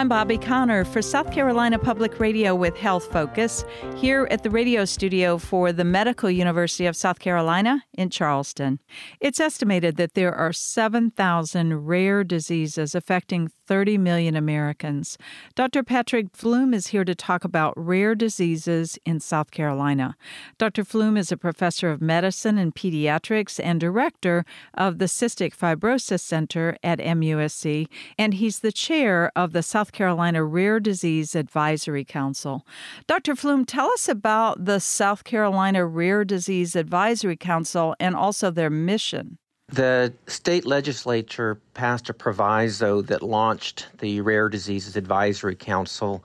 I'm Bobbi Conner for South Carolina Public Radio with Health Focus here at the radio studio for the Medical University of South Carolina in Charleston. It's estimated that there are 7,000 rare diseases affecting 30 million Americans. Dr. Patrick Flume is here to talk about rare diseases in South Carolina. Dr. Flume is a professor of medicine and pediatrics and director of the Cystic Fibrosis Center at MUSC, and he's the chair of the South Carolina Rare Disease Advisory Council. Dr. Flume, tell us about the South Carolina Rare Disease Advisory Council and also their mission. The state legislature passed a proviso that launched the Rare Diseases Advisory Council,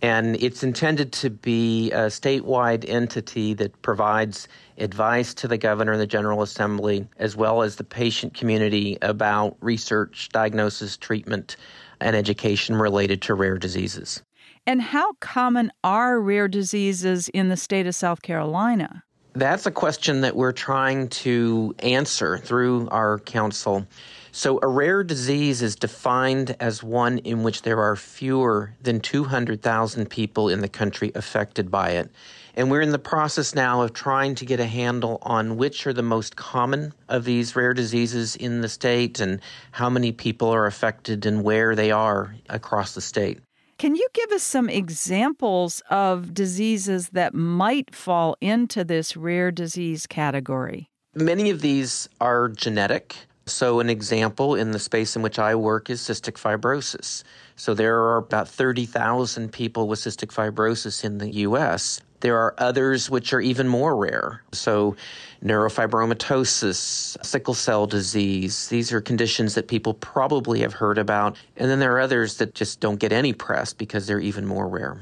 and it's intended to be a statewide entity that provides advice to the governor and the General Assembly, as well as the patient community about research, diagnosis, treatment, and education related to rare diseases. And how common are rare diseases in the state of South Carolina? That's a question that we're trying to answer through our council. So, a rare disease is defined as one in which there are fewer than 200,000 people in the country affected by it. And we're in the process now of trying to get a handle on which are the most common of these rare diseases in the state and how many people are affected and where they are across the state. Can you give us some examples of diseases that might fall into this rare disease category? Many of these are genetic. So, an example in the space in which I work is cystic fibrosis. So, there are about 30,000 people with cystic fibrosis in the US. There are others which are even more rare. So, neurofibromatosis, sickle cell disease, these are conditions that people probably have heard about. And then there are others that just don't get any press because they're even more rare.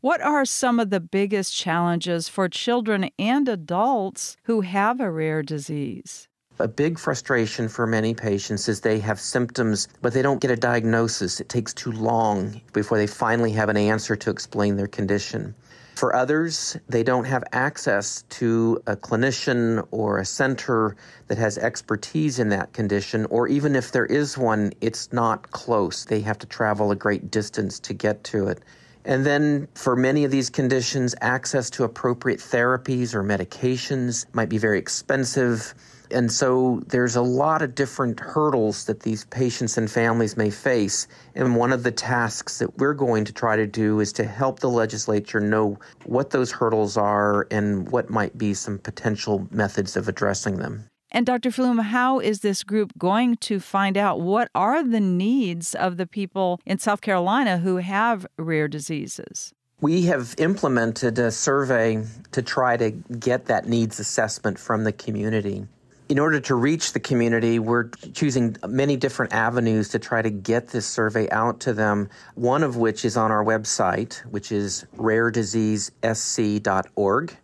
What are some of the biggest challenges for children and adults who have a rare disease? A big frustration for many patients is they have symptoms, but they don't get a diagnosis. It takes too long before they finally have an answer to explain their condition. For others, they don't have access to a clinician or a center that has expertise in that condition, or even if there is one, it's not close. They have to travel a great distance to get to it. And then for many of these conditions, access to appropriate therapies or medications might be very expensive. And so there's a lot of different hurdles that these patients and families may face. And one of the tasks that we're going to try to do is to help the legislature know what those hurdles are and what might be some potential methods of addressing them. And Dr. Flume, how is this group going to find out what are the needs of the people in South Carolina who have rare diseases? We have implemented a survey to try to get that needs assessment from the community in order to reach the community, we're choosing many different avenues to try to get this survey out to them. One of which is on our website, which is rarediseasesc.org.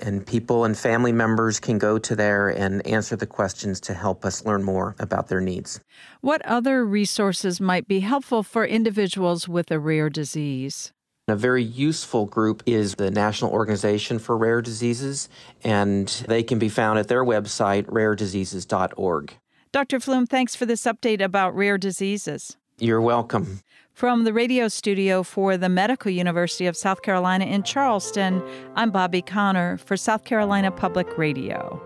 And people and family members can go to there and answer the questions to help us learn more about their needs. What other resources might be helpful for individuals with a rare disease? A very useful group is the National Organization for Rare Diseases, and they can be found at their website, rarediseases.org. Dr. Flume, thanks for this update about rare diseases. You're welcome. From the radio studio for the Medical University of South Carolina in Charleston, I'm Bobbi Conner for South Carolina Public Radio.